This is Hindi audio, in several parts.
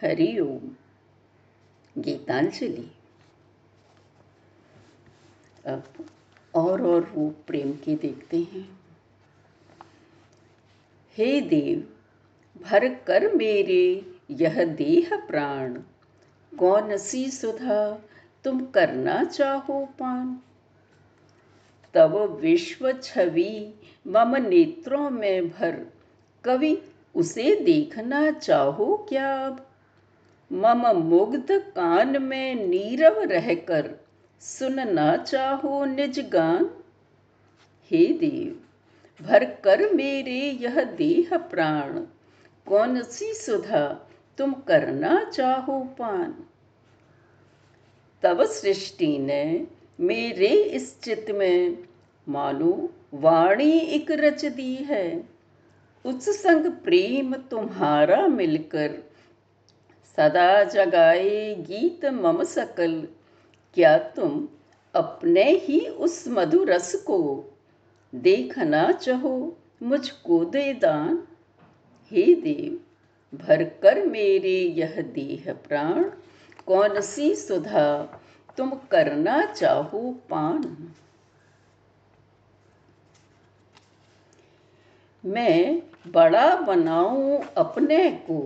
हरि ओम। गीतांजलि। अब और और रूप प्रेम के देखते हैं। हे देव, भर कर मेरे यह देह प्राण। कौन सी सुधा तुम करना चाहो पान। तब विश्व छवि मम नेत्रों में भर। कवि, उसे देखना चाहो क्या अब? मम मुग्ध कान में नीरव रहकर सुनना चाहो निज गान। हे देव, भर कर मेरे यह देह प्राण, कौन सी सुधा तुम करना चाहो पान। तब सृष्टि ने मेरे इस चित्त में, मानो वाणी एक रच दी है। उस संग प्रेम तुम्हारा मिलकर सदा जगाए गीत मम सकल। क्या तुम अपने ही उस मधुरस को देखना चाहो, मुझको दे दान। हे देव भर कर मेरे यह देह प्राण कौन सी सुधा तुम करना चाहो पान। मैं बड़ा बनाऊँ अपने को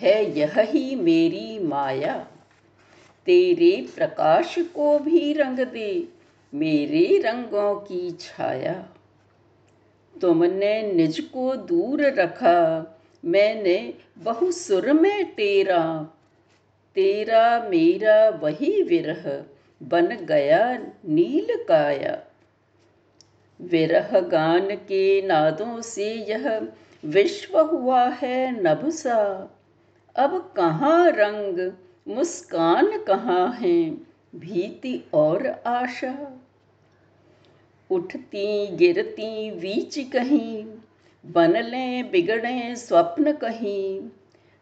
है यह ही मेरी माया। तेरे प्रकाश को भी रंग दे, मेरे रंगों की छाया। तुमने निज को दूर रखा, मैंने बहु सुर में तेरा। तेरा मेरा वही विरह, बन गया नील काया। विरह गान के नादों से यह विश्व हुआ है नभसा। अब कहाँ रंग, मुस्कान कहाँ है, भीति और आशा। उठती, गिरती बीच कहीं बनले बिगड़े स्वप्न कहीं।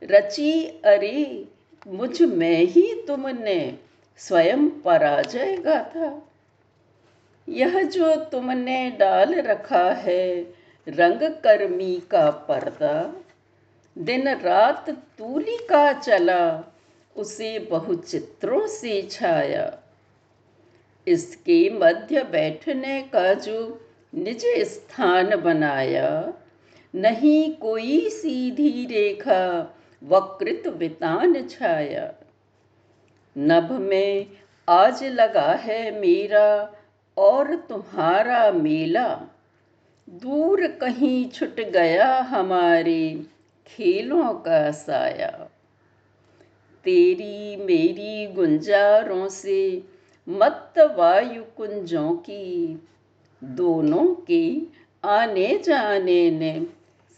रची, अरे, मुझमें ही तुमने स्वयं पराजय गाथा। यह जो तुमने डाल रखा है रंग कर्मी का पर्दा दिन रात तूली का चला, उसे बहुचित्रों से छाया। इसके मध्य बैठने का जो निज स्थान बनाया। नहीं कोई सीधी रेखा, वकृत वितान छाया। नभ में आज लगा है मेरा और तुम्हारा मेला। दूर कहीं छुट गया हमारे खेलों का साया। तेरी मेरी गुंजारों से मत वायु कुंजों की, दोनों के आने जाने ने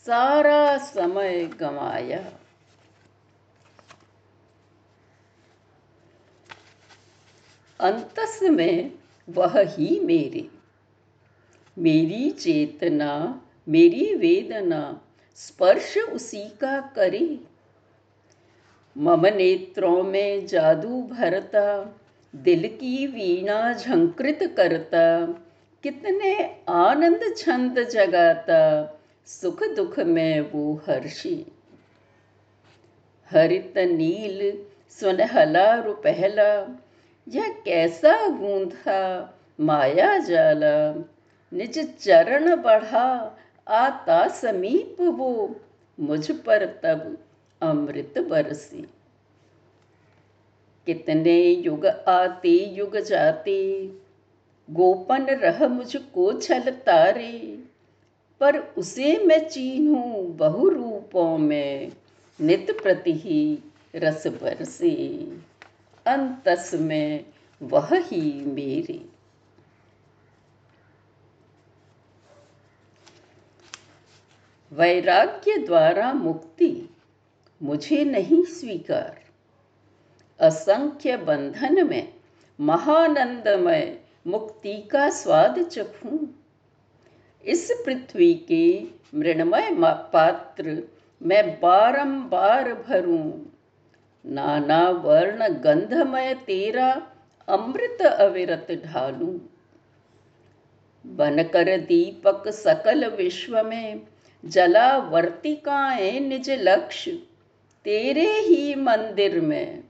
सारा समय गंवाया। अंतस में वह ही मेरे। मेरी चेतना, मेरी वेदना स्पर्श उसी का करे। मम नेत्रों में जादू भरता, दिल की वीणा झंकृत करता, कितने आनंद छंद जगाता, सुख दुख में वो हर्षी। हरित नील सुनहला रुपहला, यह कैसा गूंथा, माया जाला, निज चरण बढ़ा आता समीप वो मुझ पर तब अमृत बरसे। कितने युग आते, युग जाते, गोपन रह मुझको छल तारे, पर उसे मैं चीन्हूं बहु रूपों में, नित प्रति ही रस बरसे। अंतस में वह ही मेरी। वैराग्य द्वारा मुक्ति मुझे नहीं स्वीकार। असंख्य बंधन में महानंदमय मुक्ति का स्वाद चखूं इस पृथ्वी के मृणमय पात्र मैं बारंबार भरूं। नाना वर्ण गंधमय तेरा अमृत अविरत ढालूं। बनकर दीपक सकल विश्व में जला वर्तिकाएँ निज लक्ष्य, तेरे ही मंदिर में,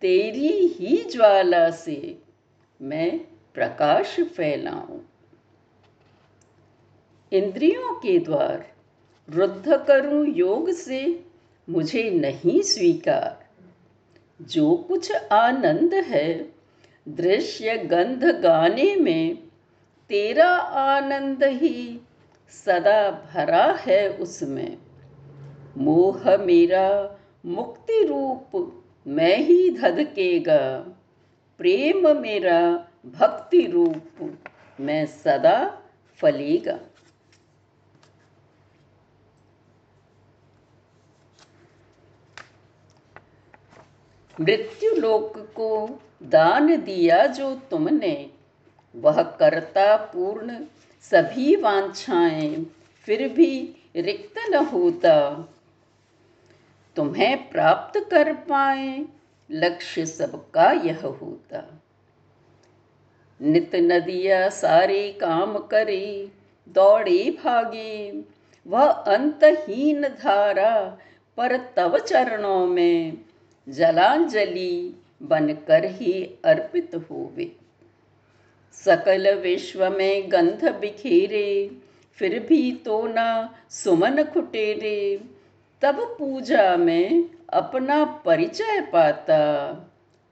तेरी ही ज्वाला से मैं प्रकाश फैलाऊं। इंद्रियों के द्वार रुद्ध करूँ योग से, मुझे नहीं स्वीकार। जो कुछ आनंद है, दृश्य गंध गाने में, तेरा आनंद ही सदा भरा है उसमें। मोह मेरा मुक्ति रूप मैं ही धधकेगा। प्रेम मेरा भक्ति रूप मैं सदा फलेगा। मृत्यु लोक को दान दिया जो तुमने, वह करता पूर्ण सभी वांछाएँ फिर भी रिक्त न होता। तुम्हें प्राप्त कर पाए, लक्ष्य सबका यह होता। नित नदिया सारे काम करे, दौड़े भागे, वह अंतहीन धारा पर तव चरणों में जलांजलि बनकर ही अर्पित होवे। सकल विश्व में गंध बिखेरे, फिर भी तो न सुमन खुटेरे। तब पूजा में अपना परिचय पाता।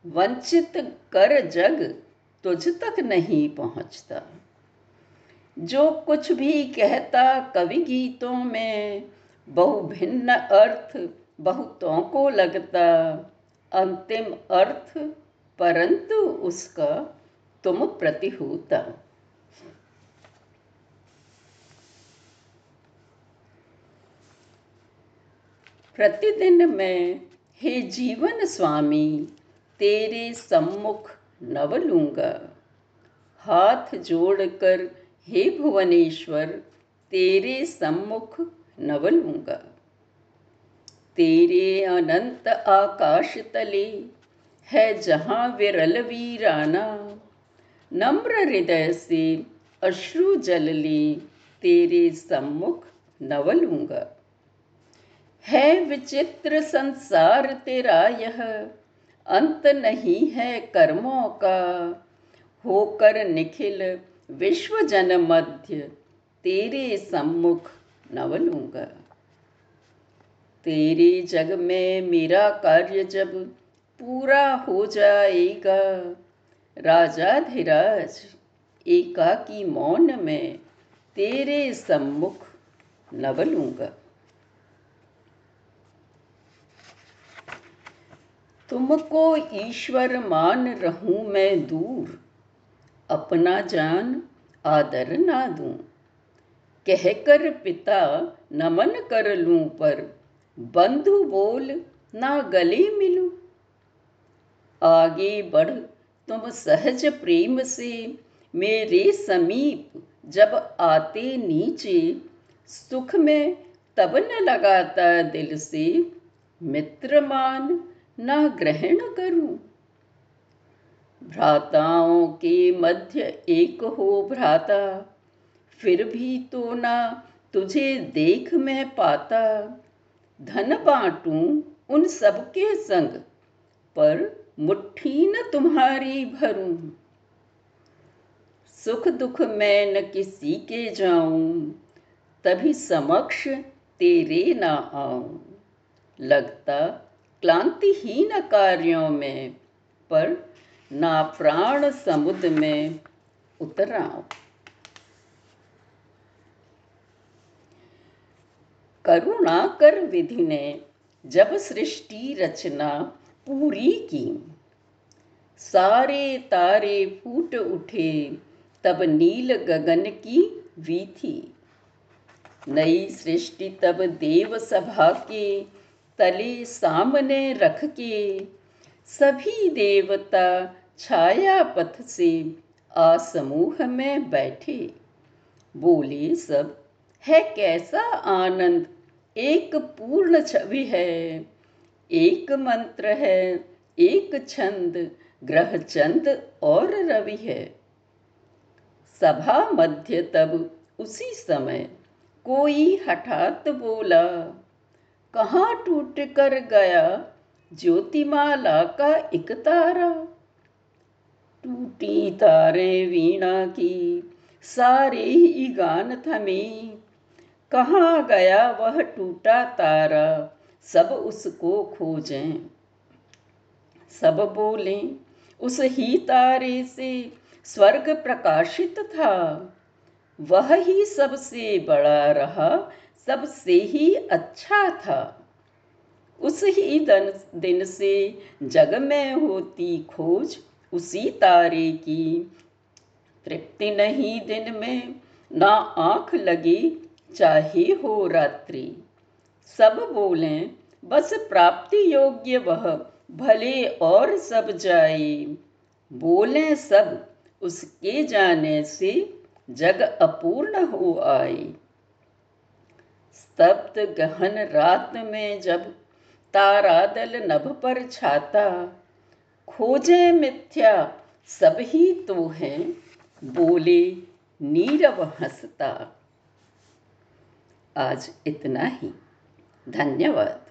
वंचित कर जग तुझ तक नहीं पहुँचता। जो कुछ भी कहता कवि गीतों में, बहु भिन्न अर्थ बहुतों को लगता। अंतिम अर्थ परंतु उसका प्रति प्रतिदिन मैं हे जीवन स्वामी तेरे सम्मुख नव लूँगा हाथ जोड़कर हे भुवनेश्वर तेरे सम्मुख नव लूँगा तेरे अनंत आकाश तले है जहाँ विरल वीराना नम्र हृदय से अश्रु जल ले, तेरे सम्मुख नव लूँगा है विचित्र संसार तेरा यह, अंत नहीं है कर्मों का। होकर निखिल विश्व जन मध्य, तेरे सम्मुख नवलूँगा। तेरे जग में मेरा कार्य जब पूरा हो जाएगा राजा धीराज, एकाकी मौन में तेरे सम्मुख नव लूँगा तुमको ईश्वर मान रहूँ मैं दूर, अपना जान आदर ना दूँ। कहकर पिता नमन कर लूँ, पर बंधु बोल ना गले मिलू। आगे बढ़ तुम सहज प्रेम से मेरे समीप जब आते नीचे, सुख में तब न लगाता दिल से मित्र मान ना ग्रहण करूँ। भ्राताओं के मध्य एक हो भ्राता, फिर भी तो ना तुझे देख मैं पाता। धन बांटूं उन सबके संग, पर मुट्ठी न तुम्हारी भरूं। सुख दुख मैं न किसी के जाऊँ, तभी समक्ष तेरे न आऊँ। लगता क्लांतिहीन कार्यों में, पर ना प्राण समुद्र में उतराऊं करुणा कर विधि ने जब सृष्टि रचना पूरी की सारे तारे फूट उठे, तब नील गगन की वीथी। नई सृष्टि तब देव सभा के तले सामने रख के, सभी देवता छाया पथ से आसमूह में बैठे। बोले, सब, है कैसा आनंद? एक पूर्ण छवि है। एक मंत्र है, एक छंद, ग्रह चंद और रवि है। सभा मध्य तब उसी समय कोई हठात बोला, कहाँ टूट कर गया ज्योतिमाला का एक तारा? टूटी तारे वीणा की, सारे ही गान थमे। कहाँ गया वह टूटा तारा? सब उसको खोजें। सब बोले, उस ही तारे से स्वर्ग प्रकाशित था। वह ही सबसे बड़ा रहा, सबसे ही अच्छा था। उस ही दिन दिन से जग में होती खोज, उसी तारे की तृप्ति नहीं दिन में, ना आँख लगी चाहे हो रात्रि। सब बोले बस प्राप्ति योग्य वह, भले और सब जाए। बोले सब, उसके जाने से जग अपूर्ण हो आए। स्तब्ध गहन रात में जब तारा दल नभ पर छाता, खोजे मिथ्या सब ही तो हैं, बोले नीरव हंसता। आज इतना ही। धन्यवाद।